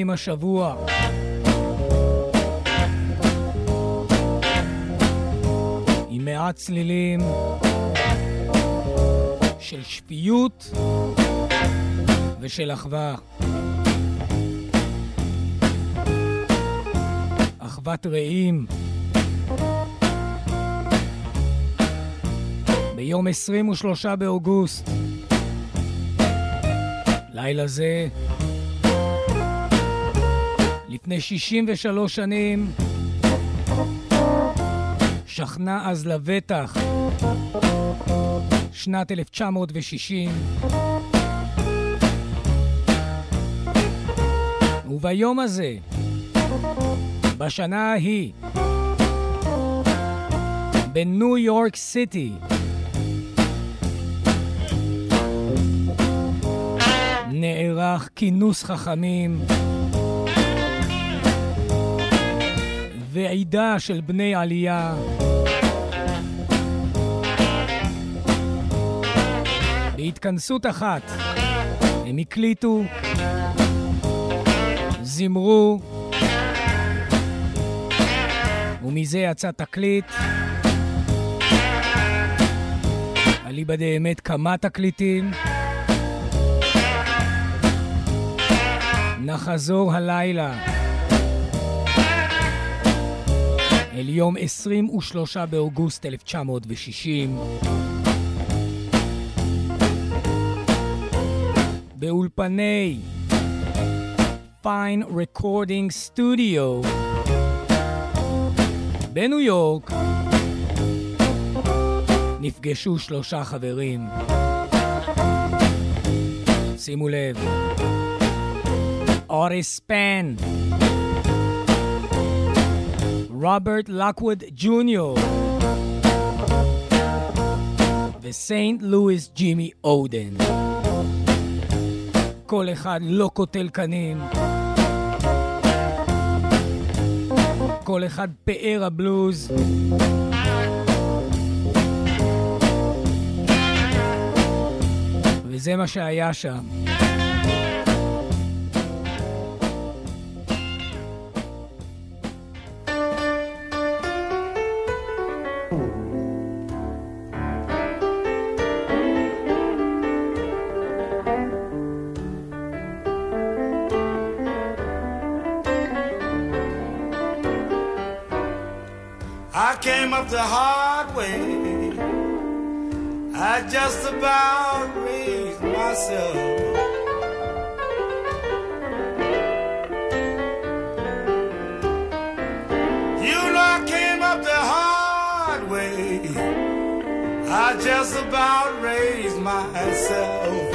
פעמים השבוע. עם מעט צלילים של שפיות ושל אחווה. אחוות רעים. ביום 23 באוגוסט, לילה זה, לפני 63 שנים, שכנה אז לבטח, שנת 1960. וביום הזה, בשנה ההיא, בניו יורק סיטי, נערך כינוס חכמים, ועידה של בני עלייה. בהתכנסות אחת הם הקליטו, זימרו, ומזה יצא תקליט. אליבא דאמת כמה תקליטים. נחזור הלילה אל יום 23 באוגוסט 1960. באולפני Fine Recording Studio בניו יורק נפגשו שלושה חברים. שימו לב. Otis Span, Robert Lockwood Jr. וסיינט לואיס ג'ימי אודן. כל אחד לא קוטל קנים. כל אחד פאר הבלוז. וזה מה שהיה שם. Up the hard way. I just about raised myself. You know I came up the hard way. I just about raised myself.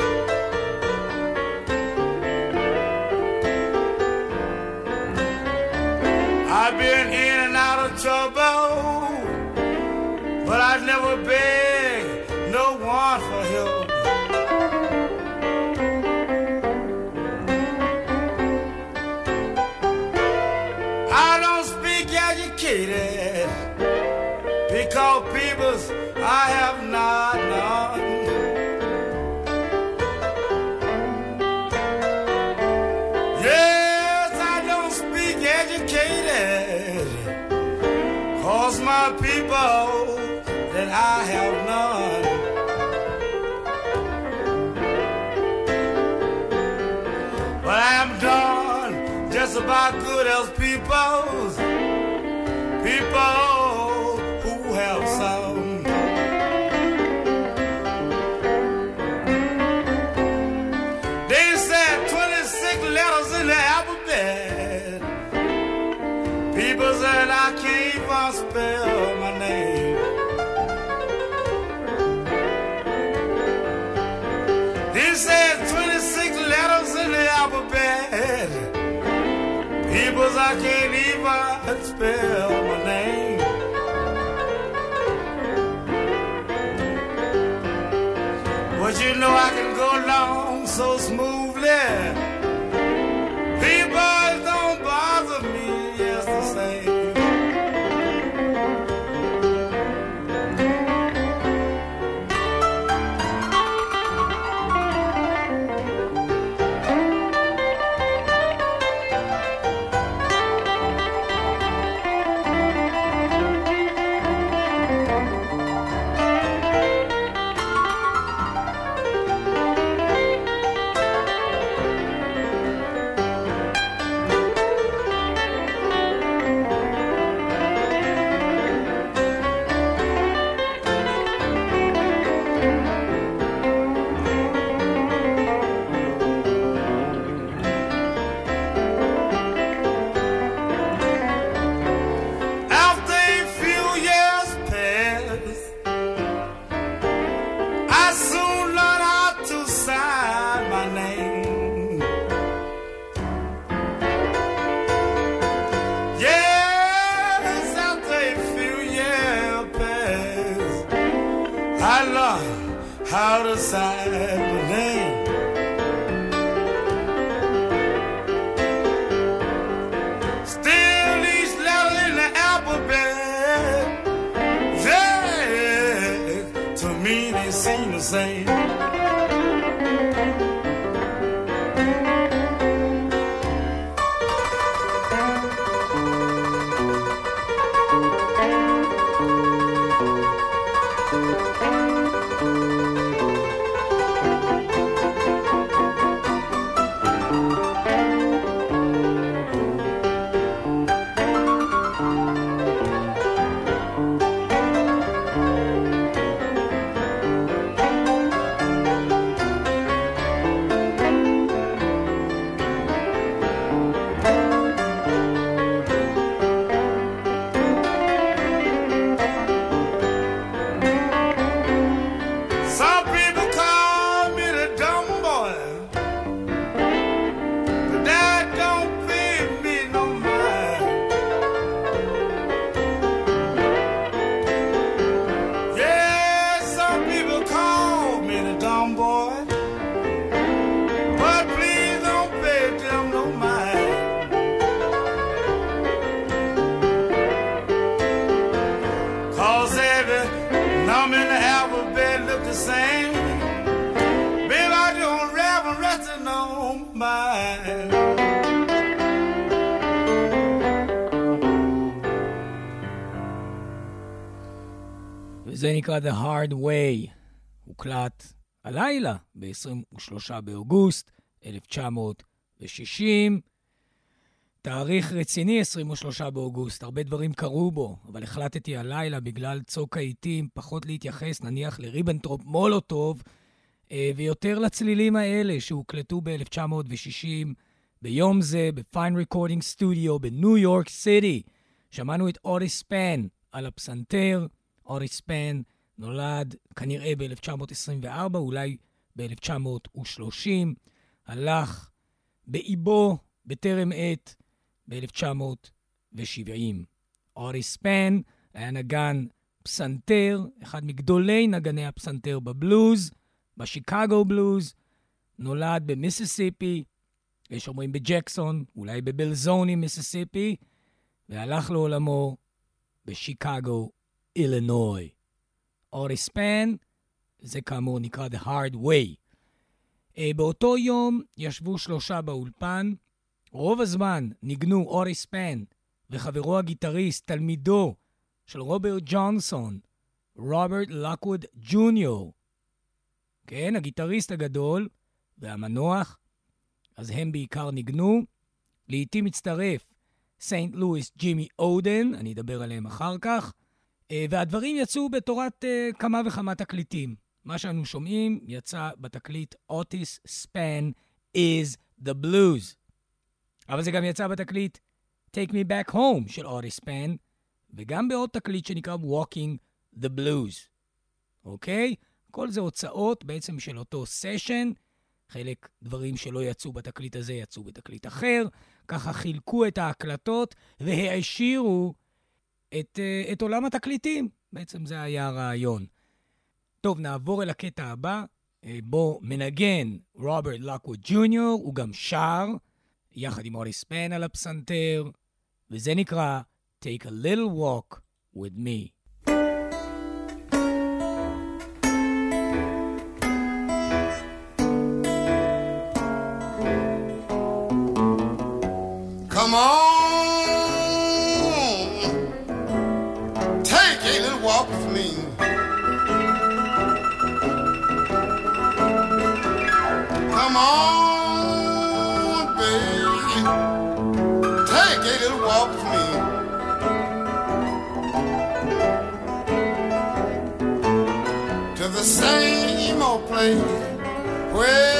I've been in never begged no one for help. About I can't even spell my name. וזה נקרא The Hard Way. הוקלט הלילה, ב-23 באוגוסט 1960. תאריך רציני, 23 באוגוסט, הרבה דברים קרו בו, אבל החלטתי הלילה, בגלל צוק העיתים, פחות להתייחס נניח לריבנטרופ מולוטוב, אה, ויותר לצלילים האלה שהוקלטו ב-1960, ביום זה, ב Fine Recording Studio בניו יורק סיטי. שמענו את אוריס פן על הפסנתר, אורי ספן נולד כנראה ב-1924, אולי ב-1930, הלך באיבו בטרם עת ב-1970. אורי ספן היה נגן פסנתר, אחד מגדולי נגני הפסנתר בבלוז, בשיקגו בלוז, נולד במיסיסיפי, יש אומרים בג'קסון, אולי בבלזוני, מיסיסיפי, והלך לעולמו בשיקגו אילינוי. אורי ספן, זה כאמור נקרא The Hard Way. Uh, באותו יום ישבו שלושה באולפן, רוב הזמן ניגנו אורי ספן וחברו הגיטריסט, תלמידו של רוברט ג'ונסון, רוברט לקווד ג'וניור. כן, הגיטריסט הגדול והמנוח, אז הם בעיקר ניגנו. לעתים מצטרף סנט לואיס ג'ימי אודן, אני אדבר עליהם אחר כך. אה, והדברים יצאו בתורת uh, כמה וכמה תקליטים. מה שאנו שומעים יצא בתקליט אוטיס ספן is the blues. אבל זה גם יצא בתקליט Take Me Back Home של אוטיס ספן, וגם בעוד תקליט שנקרא Walking the Blues. אוקיי? כל זה הוצאות בעצם של אותו סשן. חלק דברים שלא יצאו בתקליט הזה יצאו בתקליט אחר. ככה חילקו את ההקלטות והעשירו את, uh, את עולם התקליטים. בעצם זה היה הרעיון. טוב, נעבור אל הקטע הבא, uh, בו מנגן רוברט לקווד ג'וניור, הוא גם שר, יחד עם אורי ספן על הפסנתר, וזה נקרא Take a Little Walk with Me. night. Where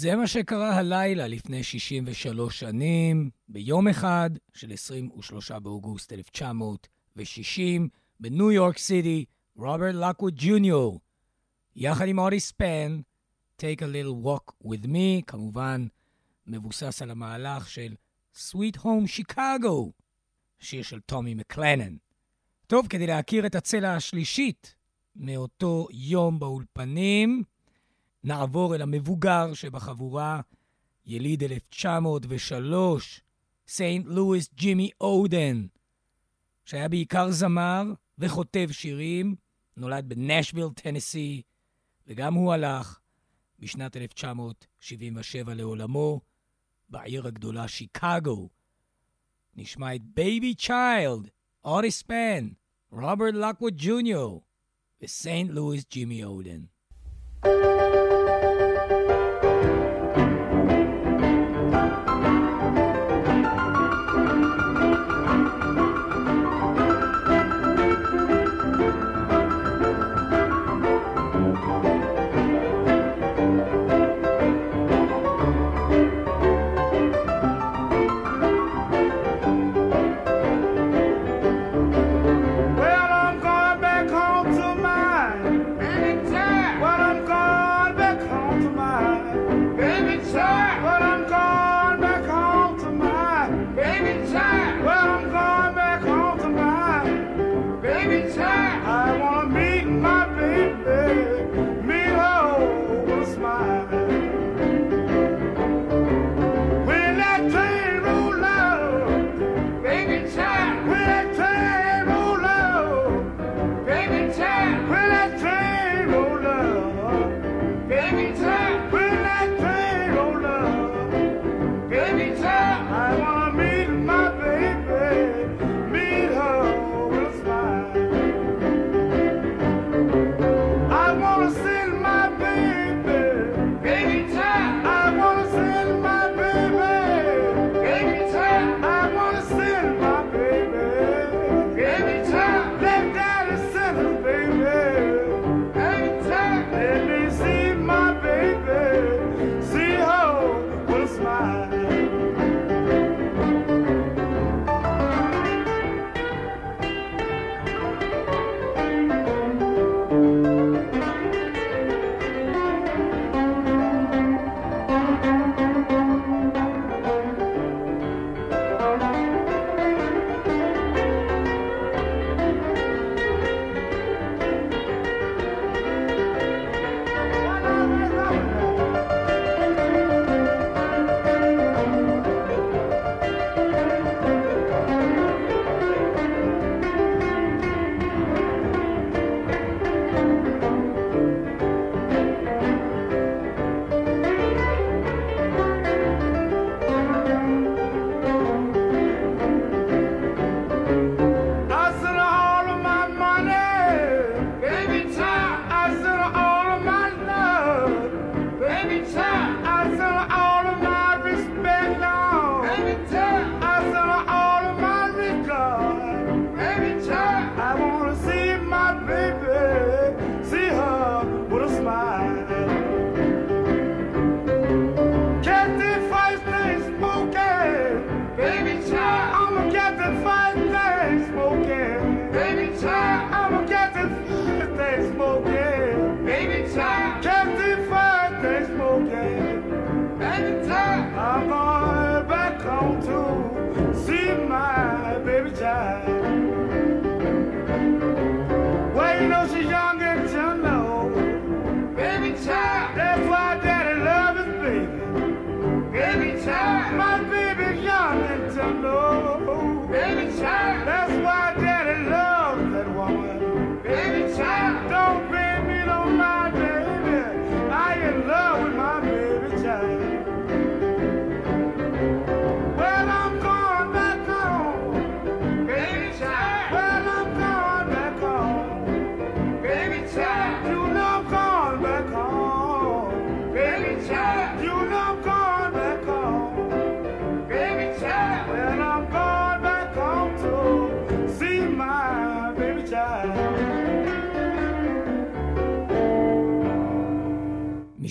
זה מה שקרה הלילה לפני 63 שנים, ביום אחד של 23 באוגוסט 1960, בניו יורק סיטי, רוברט לקווד ג'וניור, יחד עם אודי ספן, Take a little walk with me, כמובן מבוסס על המהלך של Sweet Home Chicago, שיר של טומי מקלנן. טוב, כדי להכיר את הצלע השלישית מאותו יום באולפנים, נעבור אל המבוגר שבחבורה, יליד 1903, סיינט לואיס ג'ימי אודן, שהיה בעיקר זמר וכותב שירים, נולד בנשוויל, טנסי, וגם הוא הלך בשנת 1977 לעולמו בעיר הגדולה שיקגו. נשמע את Baby Child, אוריס פן, רוברט לקווד ג'וניור וסיינט לואיס ג'ימי אודן.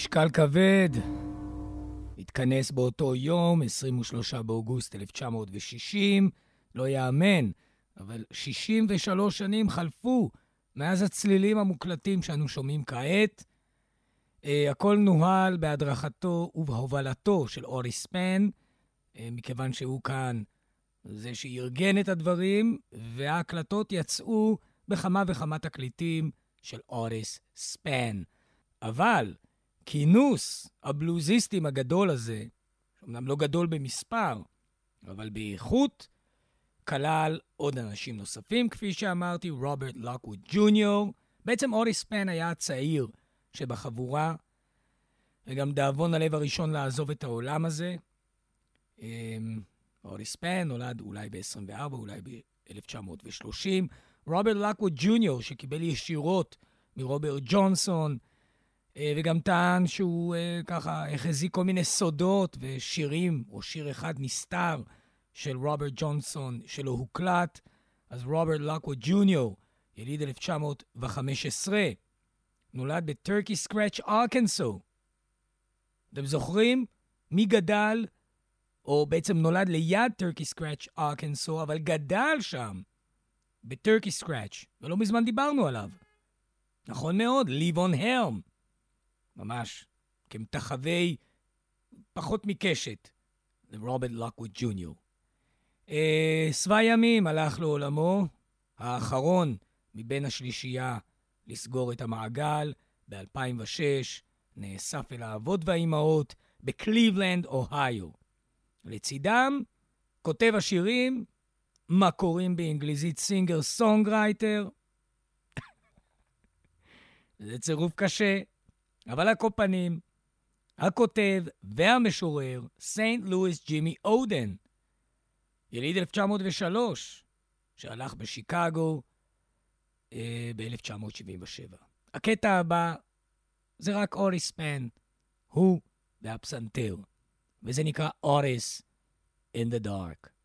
משקל כבד התכנס באותו יום, 23 באוגוסט 1960. לא יאמן, אבל 63 שנים חלפו מאז הצלילים המוקלטים שאנו שומעים כעת. Uh, הכל נוהל בהדרכתו ובהובלתו של אורי ספן, uh, מכיוון שהוא כאן זה שארגן את הדברים, וההקלטות יצאו בכמה וכמה תקליטים של אוריס ספן. אבל כינוס הבלוזיסטים הגדול הזה, אמנם לא גדול במספר, אבל באיכות, כלל עוד אנשים נוספים, כפי שאמרתי, רוברט לוקווד ג'וניור. בעצם אוריס פן היה הצעיר שבחבורה, וגם דאבון הלב הראשון לעזוב את העולם הזה. אמ, אוריס פן נולד אולי ב-24, אולי ב-1930. רוברט לוקווד ג'וניור, שקיבל ישירות מרוברט ג'ונסון, וגם טען שהוא אה, ככה החזיק כל מיני סודות ושירים, או שיר אחד נסתר של רוברט ג'ונסון שלא הוקלט. אז רוברט לוקווד ג'וניור, יליד 1915, נולד בטורקי סקרץ' ארקנסו. אתם זוכרים מי גדל, או בעצם נולד ליד טורקי סקרץ' ארקנסו, אבל גדל שם, בטורקי סקרץ', ולא מזמן דיברנו עליו. נכון מאוד, ליבון הלם. ממש כמתחווי פחות מקשת לרוברט לוקווד ג'וניור. שבע ימים הלך לעולמו, האחרון מבין השלישייה לסגור את המעגל ב-2006, נאסף אל האבות והאימהות בקליבלנד, אוהיו. לצידם, כותב השירים, מה קוראים באנגליזית singer songwriter. זה צירוף קשה, אבל הקופנים, הכותב והמשורר, סנט לואיס ג'ימי אודן, יליד 1903, שהלך בשיקגו אה, ב-1977. הקטע הבא זה רק אוטיס ספאן, הוא והפסנתר, וזה נקרא אוריס in the dark.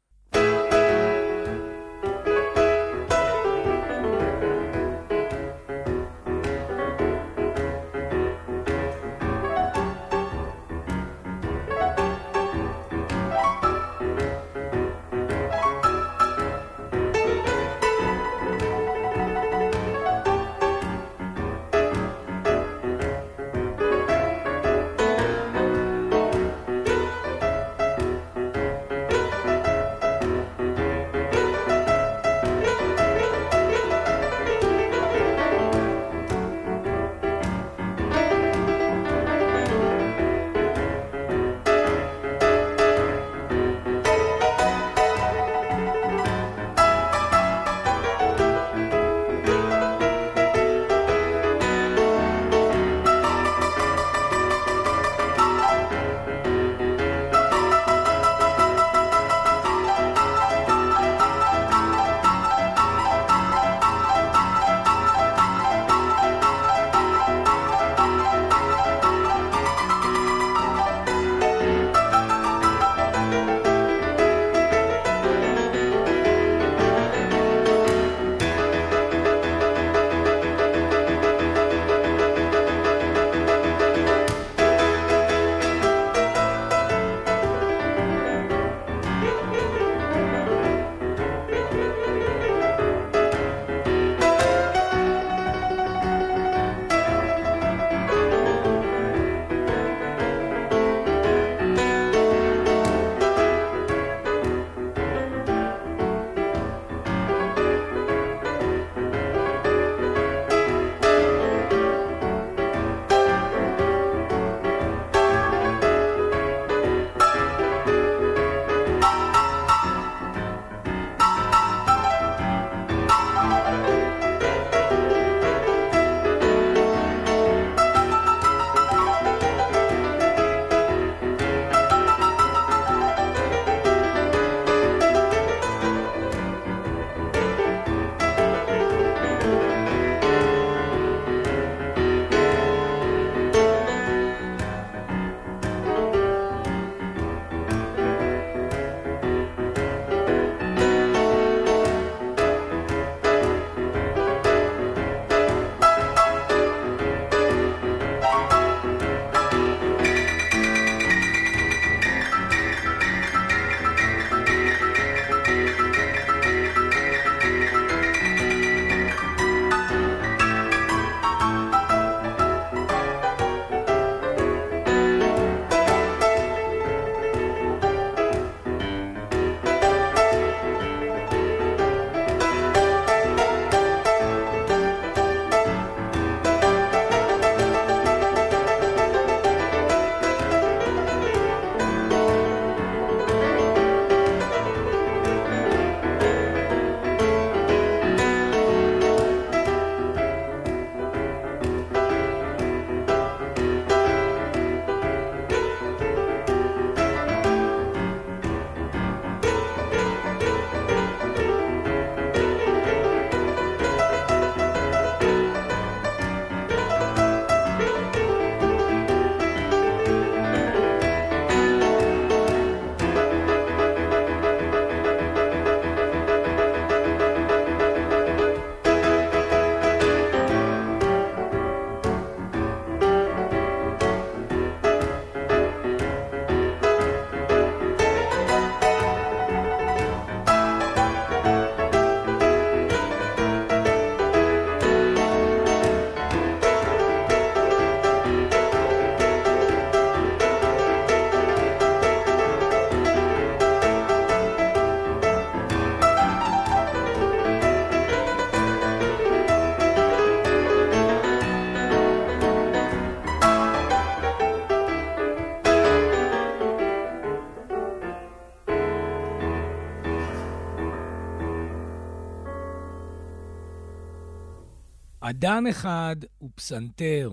אדם אחד הוא פסנתר,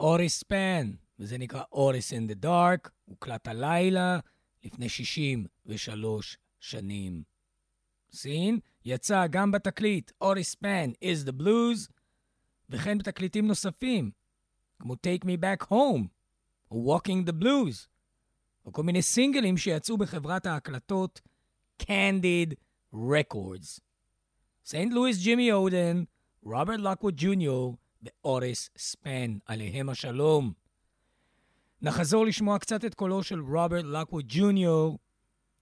אוריס פן, וזה נקרא אוריס in the dark, הוקלט הלילה לפני 63 שנים. סין יצא גם בתקליט אוריס פן is the blues, וכן בתקליטים נוספים, כמו Take Me Back Home, או Walking the Blues, או כל מיני סינגלים שיצאו בחברת ההקלטות Candid Records. סנט לואיס ג'ימי אודן, רוברט לוקווד ג'וניור ואוריס ספן, עליהם השלום. נחזור לשמוע קצת את קולו של רוברט לוקווד ג'וניור,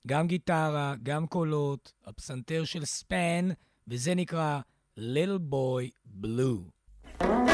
גם גיטרה, גם קולות, הפסנתר של ספן, וזה נקרא Little Boy Blue.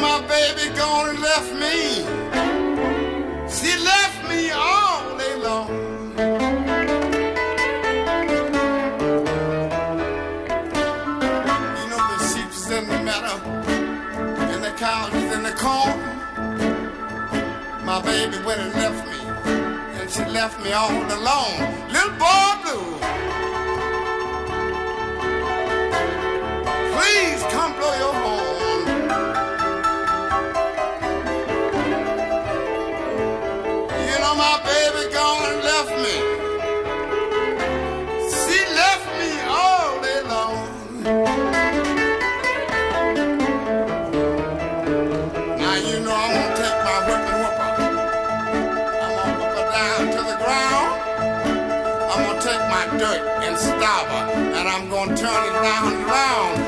my baby gone and left me. She left me all day long. is in the corn. My baby went and left me, and she left me all alone. Little boy blue. Please come blow your and stopper, and I'm gonna turn it down round.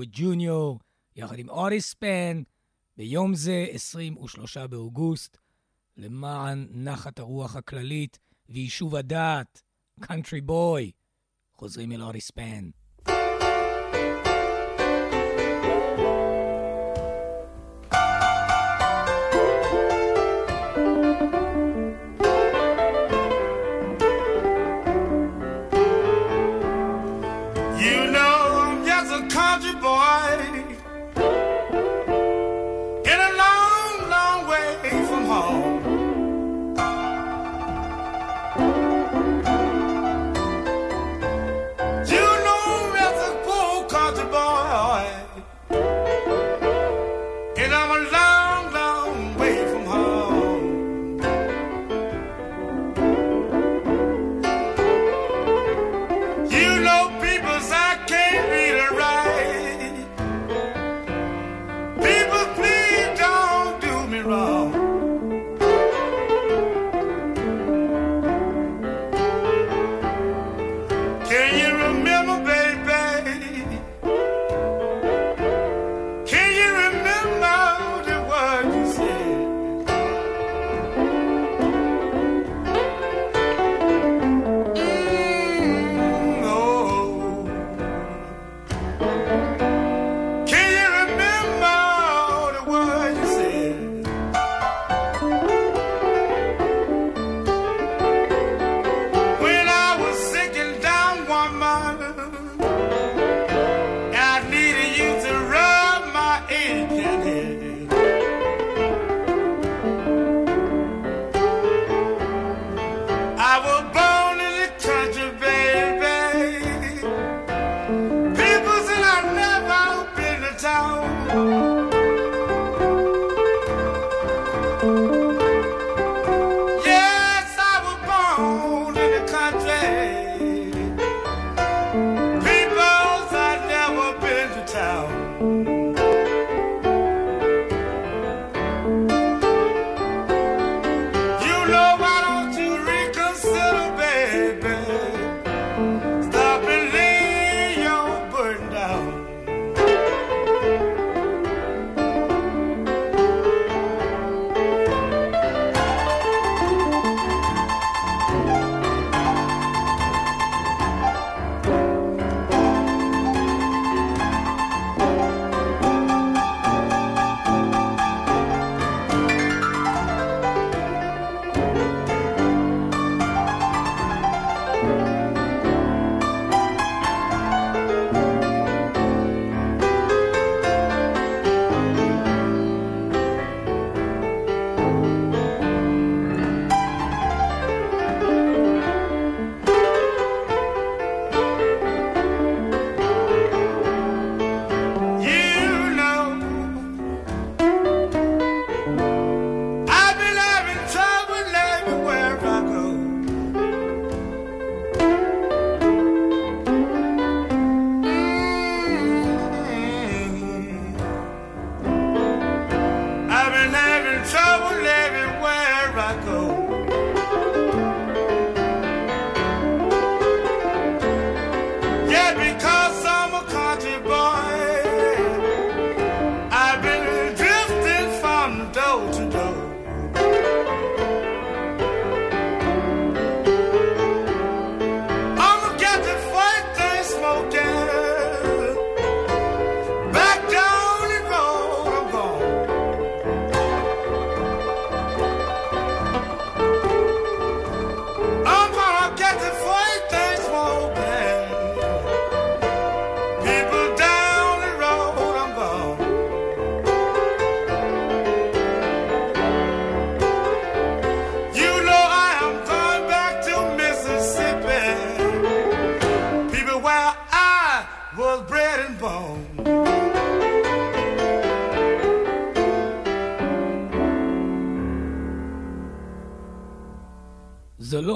לוקווד ג'וניור, יחד עם אוריס פן, ביום זה, 23 באוגוסט, למען נחת הרוח הכללית ויישוב הדעת, קאנטרי בוי, חוזרים אל אוריס פן.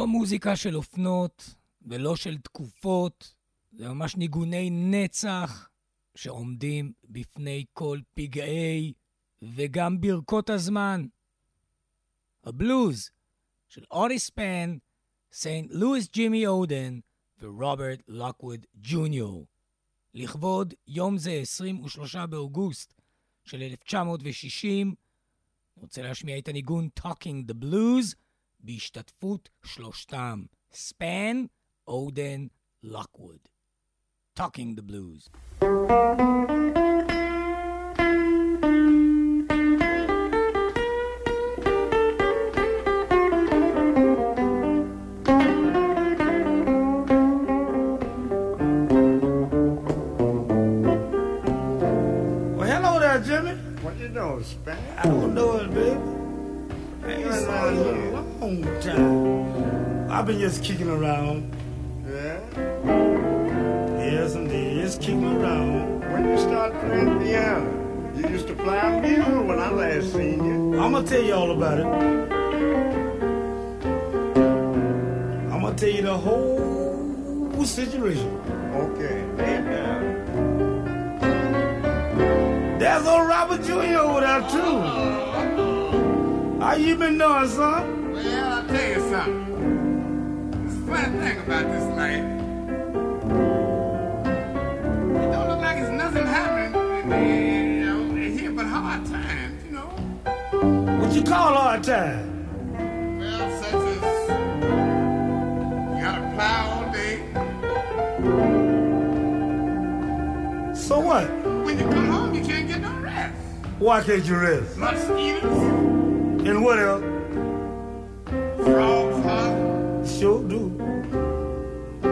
מוזיקה של אופנות ולא של תקופות, זה ממש ניגוני נצח שעומדים בפני כל פגעי וגם ברכות הזמן. הבלוז של אוריס פן, סיינט לואיס ג'ימי אודן ורוברט לוקווד ג'וניור. לכבוד יום זה, 23 באוגוסט של 1960, אני רוצה להשמיע את הניגון Talking the Blues, בהשתתפות שלושתם, ספן, אודן, לוקווד. Talking the Blues. Jimmy. What you know, Span? I don't know it, baby. I ain't saw you in a long time. I've been just kicking around. Yeah? Yes, indeed. Just kicking around. When you start playing piano? You used to play a mule when I last seen you. I'm gonna tell you all about it. I'm gonna tell you the whole situation. Okay, lay it down. There's old Robert Jr. over there too. How you been doing, son? Tell you something. A funny thing about this life. It don't look like it's nothing happening, you know, here but hard times, you know. What you call hard times? Well, such as you gotta plow all day. So what? When you come home, you can't get no rest. Why can't you rest? Mosquitoes. And what else? Sure do. I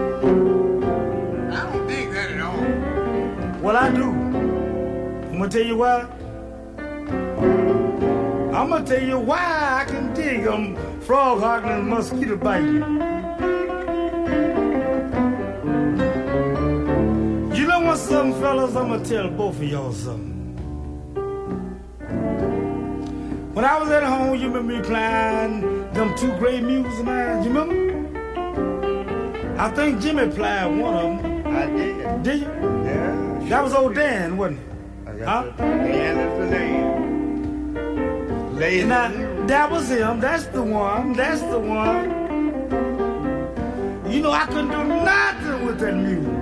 don't dig that at all. Well, I do. I'm gonna tell you why. I'm gonna tell you why I can dig them frog hogging and mosquito biting. You know what, some fellas? I'm gonna tell both of y'all something. When I was at home, you remember me playing them two great mules of mine? You remember? I think Jimmy played one of them. I did. Did you? Yeah. That was old Dan, wasn't it? Huh? Dan is the name. Lazy Now, that was him. That's the one. That's the one. You know, I couldn't do nothing with that mule.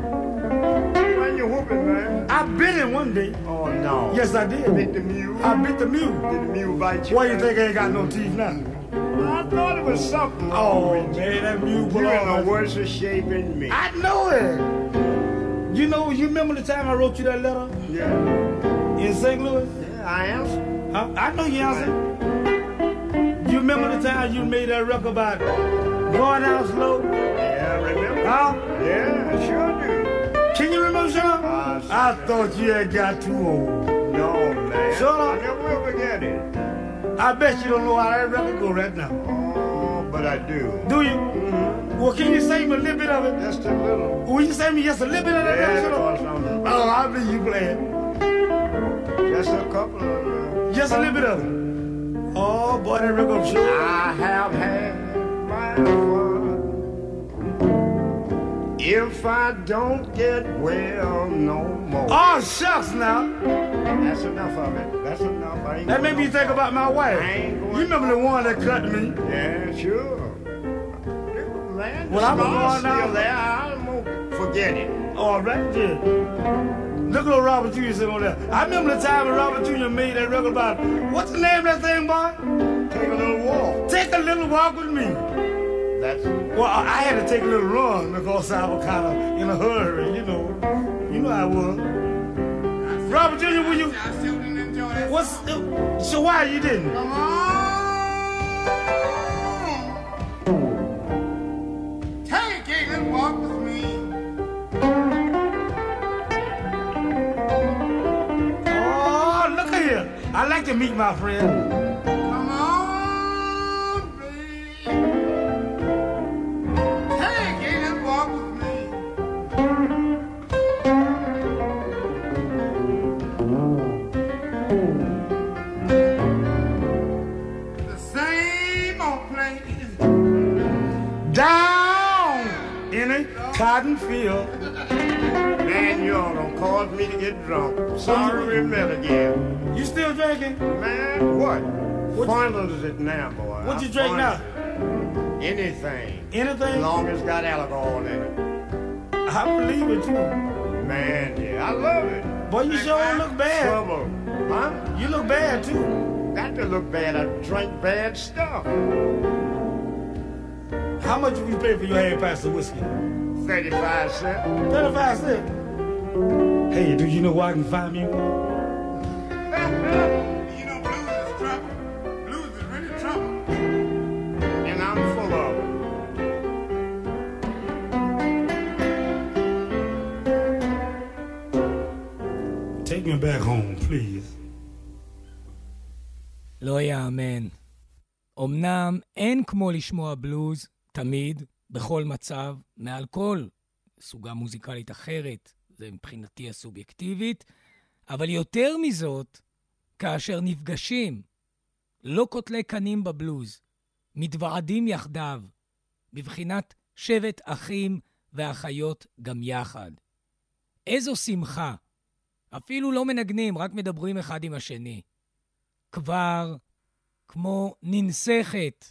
When you whooping, man? I bit him one day. Oh, no. Yes, I did. Bit the mule? I bit the mule. Did the mule bite you? Why you think I ain't got no teeth now? I thought it was something. Oh, man, that mule You're in the worse of shape than me. I know it. You know, you remember the time I wrote you that letter Yeah. in St. Louis? Yeah, I answer. Huh? I know you answered. You remember the time you made that record about going out slow? Yeah, I remember? Huh? Yeah, I sure do. Can you remember, Sean? Ah, I thought you had got too old. No, man. Shut up. I never will forget it. I bet you don't know how that record go right now. Oh, but I do. Do you? Mm-hmm. Well, can you sing me a little bit of it? Just a little. Will you sing me just a little bit of that? Yeah, record? I'm- Oh, I believe you playing. Just a couple of. Them. Just a little bit of it. Oh, boy, that record sure. I have had my. If I don't get well no more. Oh, shucks now. That's enough of it. That's enough. I ain't That made me no think further. about my wife. I You remember the one that cut me? Yeah, sure. Man, Well, I'm scar's going now. there. I won't forget it. All right, then. Look at old Robert Jr. sitting on there. I remember the time when Robert Jr. made that record about, what's the name of that thing, boy? Take a little walk. Take a little walk with me. That's Well, I I had to take a little run because I was kind of in a hurry, you know. You know I was. Robert Jr., will you? I still didn't enjoy that. What's so why you didn't? Come on. Take a little walk with me. Oh, look at here. I like to meet my friend. Cotton field. Man, you all don't cause me to get drunk. Sorry, we met again. You still drinking? Man, what? What- Fun is it now, boy? What you I'm drink now? Anything. Anything? As long as it's got alcohol in it. I believe it too. Man, yeah, I love it. Boy, you sure don't look bad. Trouble. Huh? You look bad too. Got to look bad. I drink bad stuff. How much did you pay for your half past of whiskey? 35 cents. 35 cents. Hey, do you know where I can find me one? You know, blues is trouble. Blues is really trouble. And I'm full of it. Take me back home, please. לא יאמן. אמנם אין כמו לשמוע בלוז, תמיד, בכל מצב, מעל כל סוגה מוזיקלית אחרת, זה מבחינתי הסובייקטיבית, אבל יותר מזאת, כאשר נפגשים, לא קוטלי קנים בבלוז, מתוועדים יחדיו, בבחינת שבט אחים ואחיות גם יחד. איזו שמחה. אפילו לא מנגנים, רק מדברים אחד עם השני. כבר כמו ננסכת,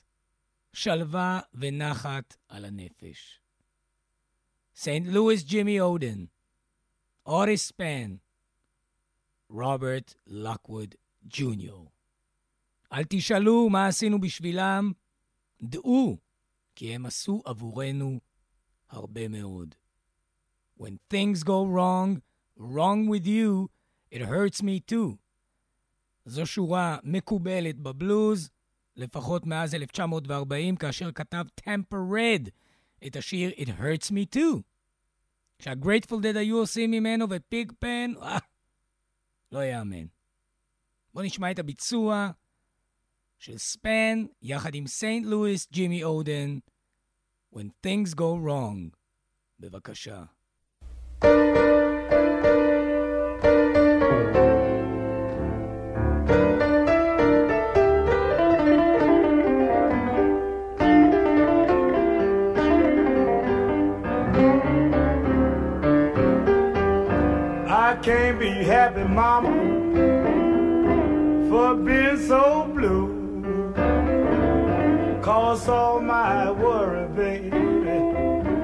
שלווה ונחת על הנפש. סנט לואיס ג'ימי אודן, אוריס ספן, רוברט לקווד ג'וניור. אל תשאלו מה עשינו בשבילם, דעו כי הם עשו עבורנו הרבה מאוד. When things go wrong, wrong with you, it hurts me too. זו שורה מקובלת בבלוז, לפחות מאז 1940, כאשר כתב טמפה רד את השיר It Hurts Me Too. כשהגרייטפול דד היו עושים ממנו ופיגפן, אה, לא יאמן. בואו נשמע את הביצוע של ספאן יחד עם סיינט לואיס ג'ימי אודן, When Things Go Wrong. בבקשה. can't be happy, mama, for being so blue. Cause all my worry, baby,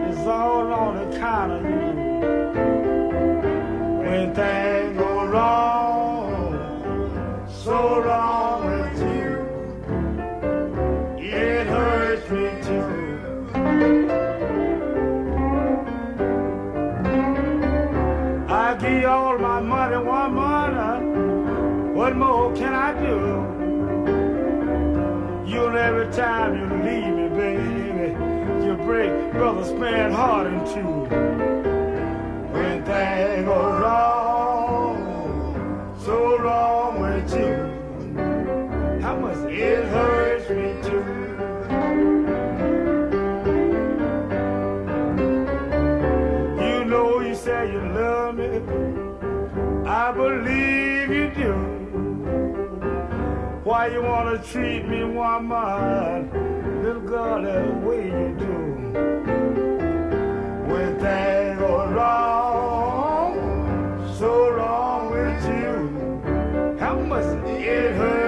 is all on account of you. When things go wrong, so wrong. More can I do? You and every time you leave me, baby, you break brother's Span heart in two. Why you wanna treat me, woman, little girl, that way you do? When things go wrong, so wrong with you, how much it hurt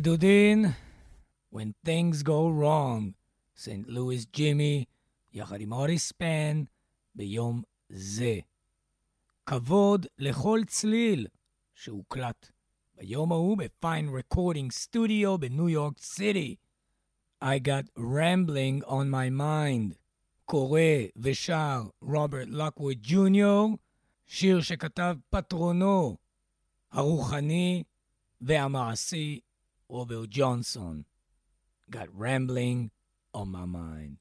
הבידודין, When Things Go Wrong, סנט לואיס ג'ימי, יחד עם אוריס פן, ביום זה. כבוד לכל צליל שהוקלט ביום ההוא ב-Fine Recording Studio בניו יורק סיטי. I got rambling on my mind. קורא ושר רוברט לוקווי ג'וניור, שיר שכתב פטרונו הרוחני והמעשי Orville Johnson got rambling on my mind.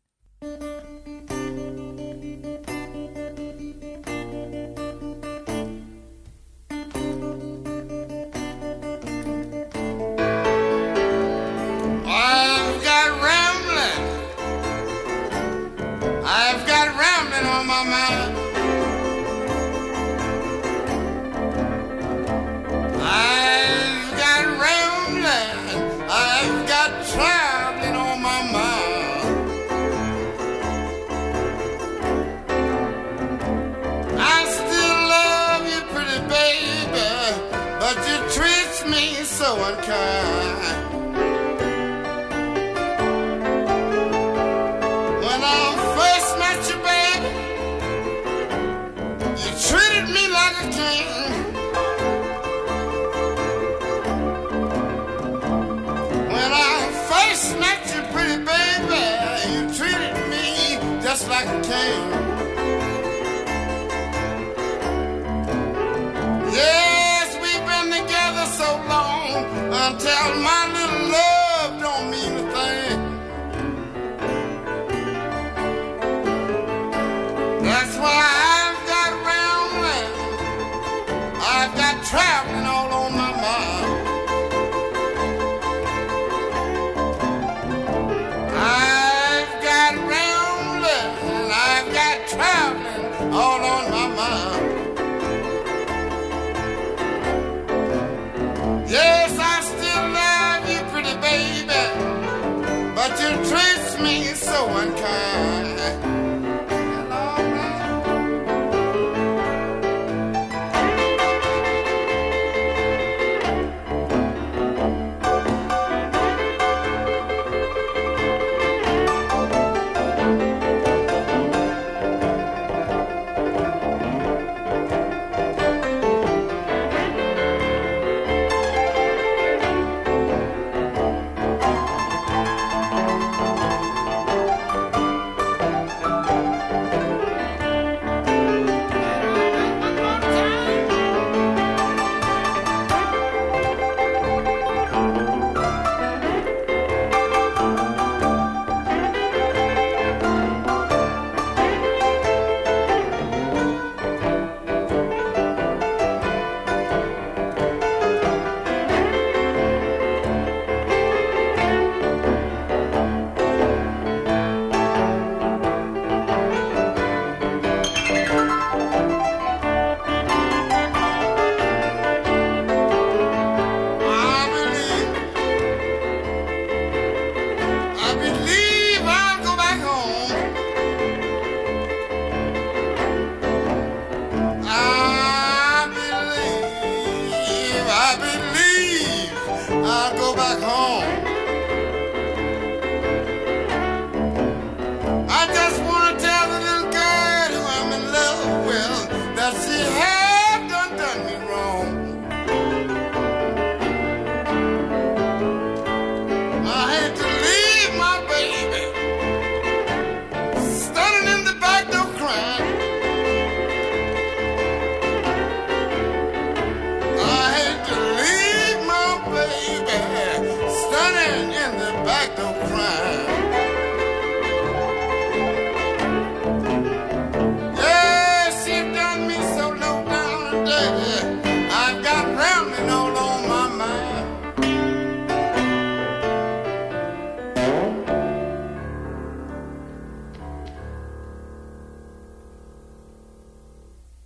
but you treat me so unkind.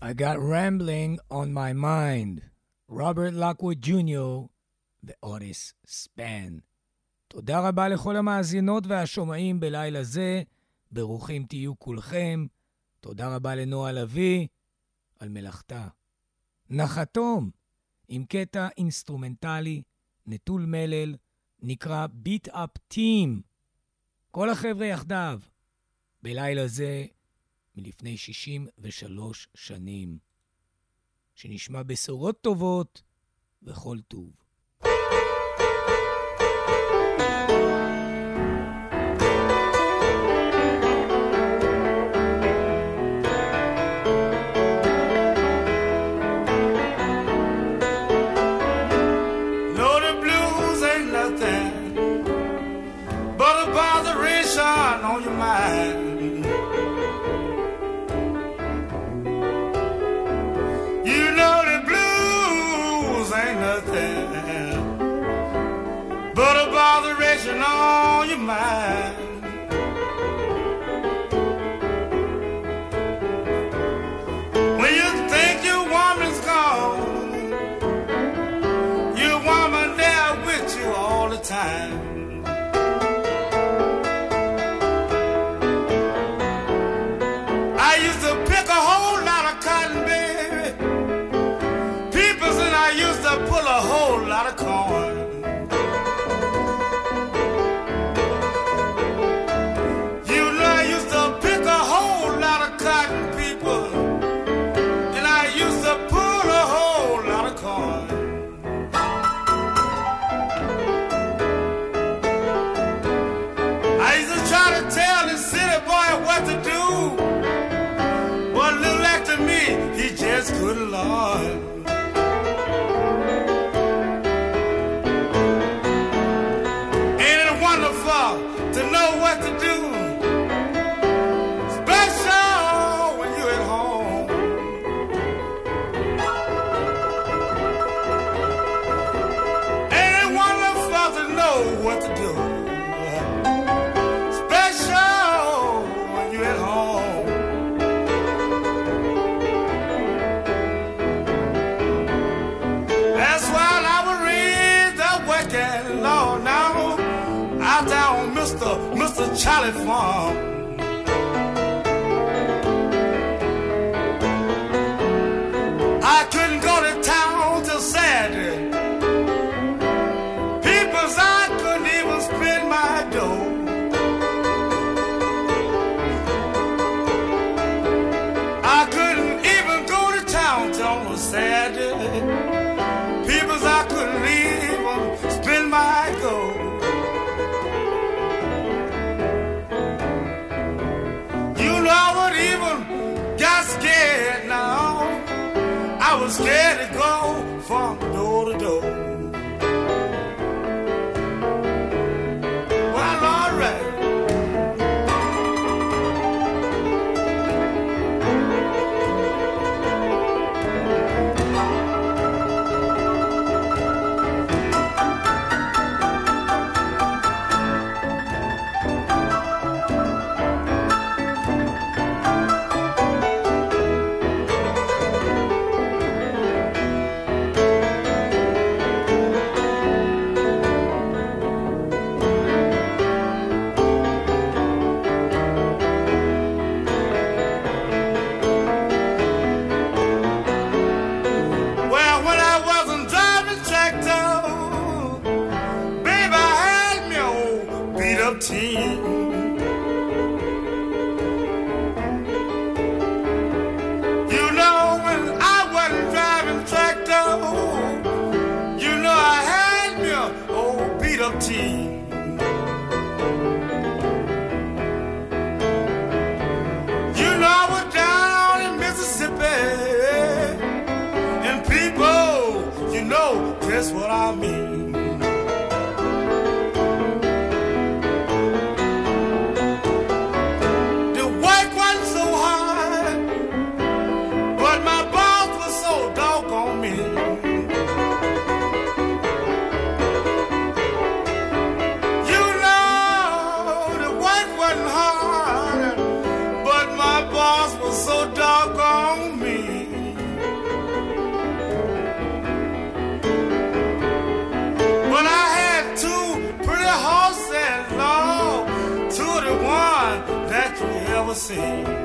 I got rambling on my mind. רוברט לוקווד ג'וניור ואוטיס ספאן. תודה רבה לכל המאזינות והשומעים בלילה זה, ברוכים תהיו כולכם. תודה רבה לנועה לביא על מלאכתה. נחתום עם קטע אינסטרומנטלי, נטול מלל, נקרא Beat-Up Team. כל החבר'ה יחדיו, בלילה זה מלפני 63 שנים. שנשמע בשורות טובות וכל טוב. Scared assim.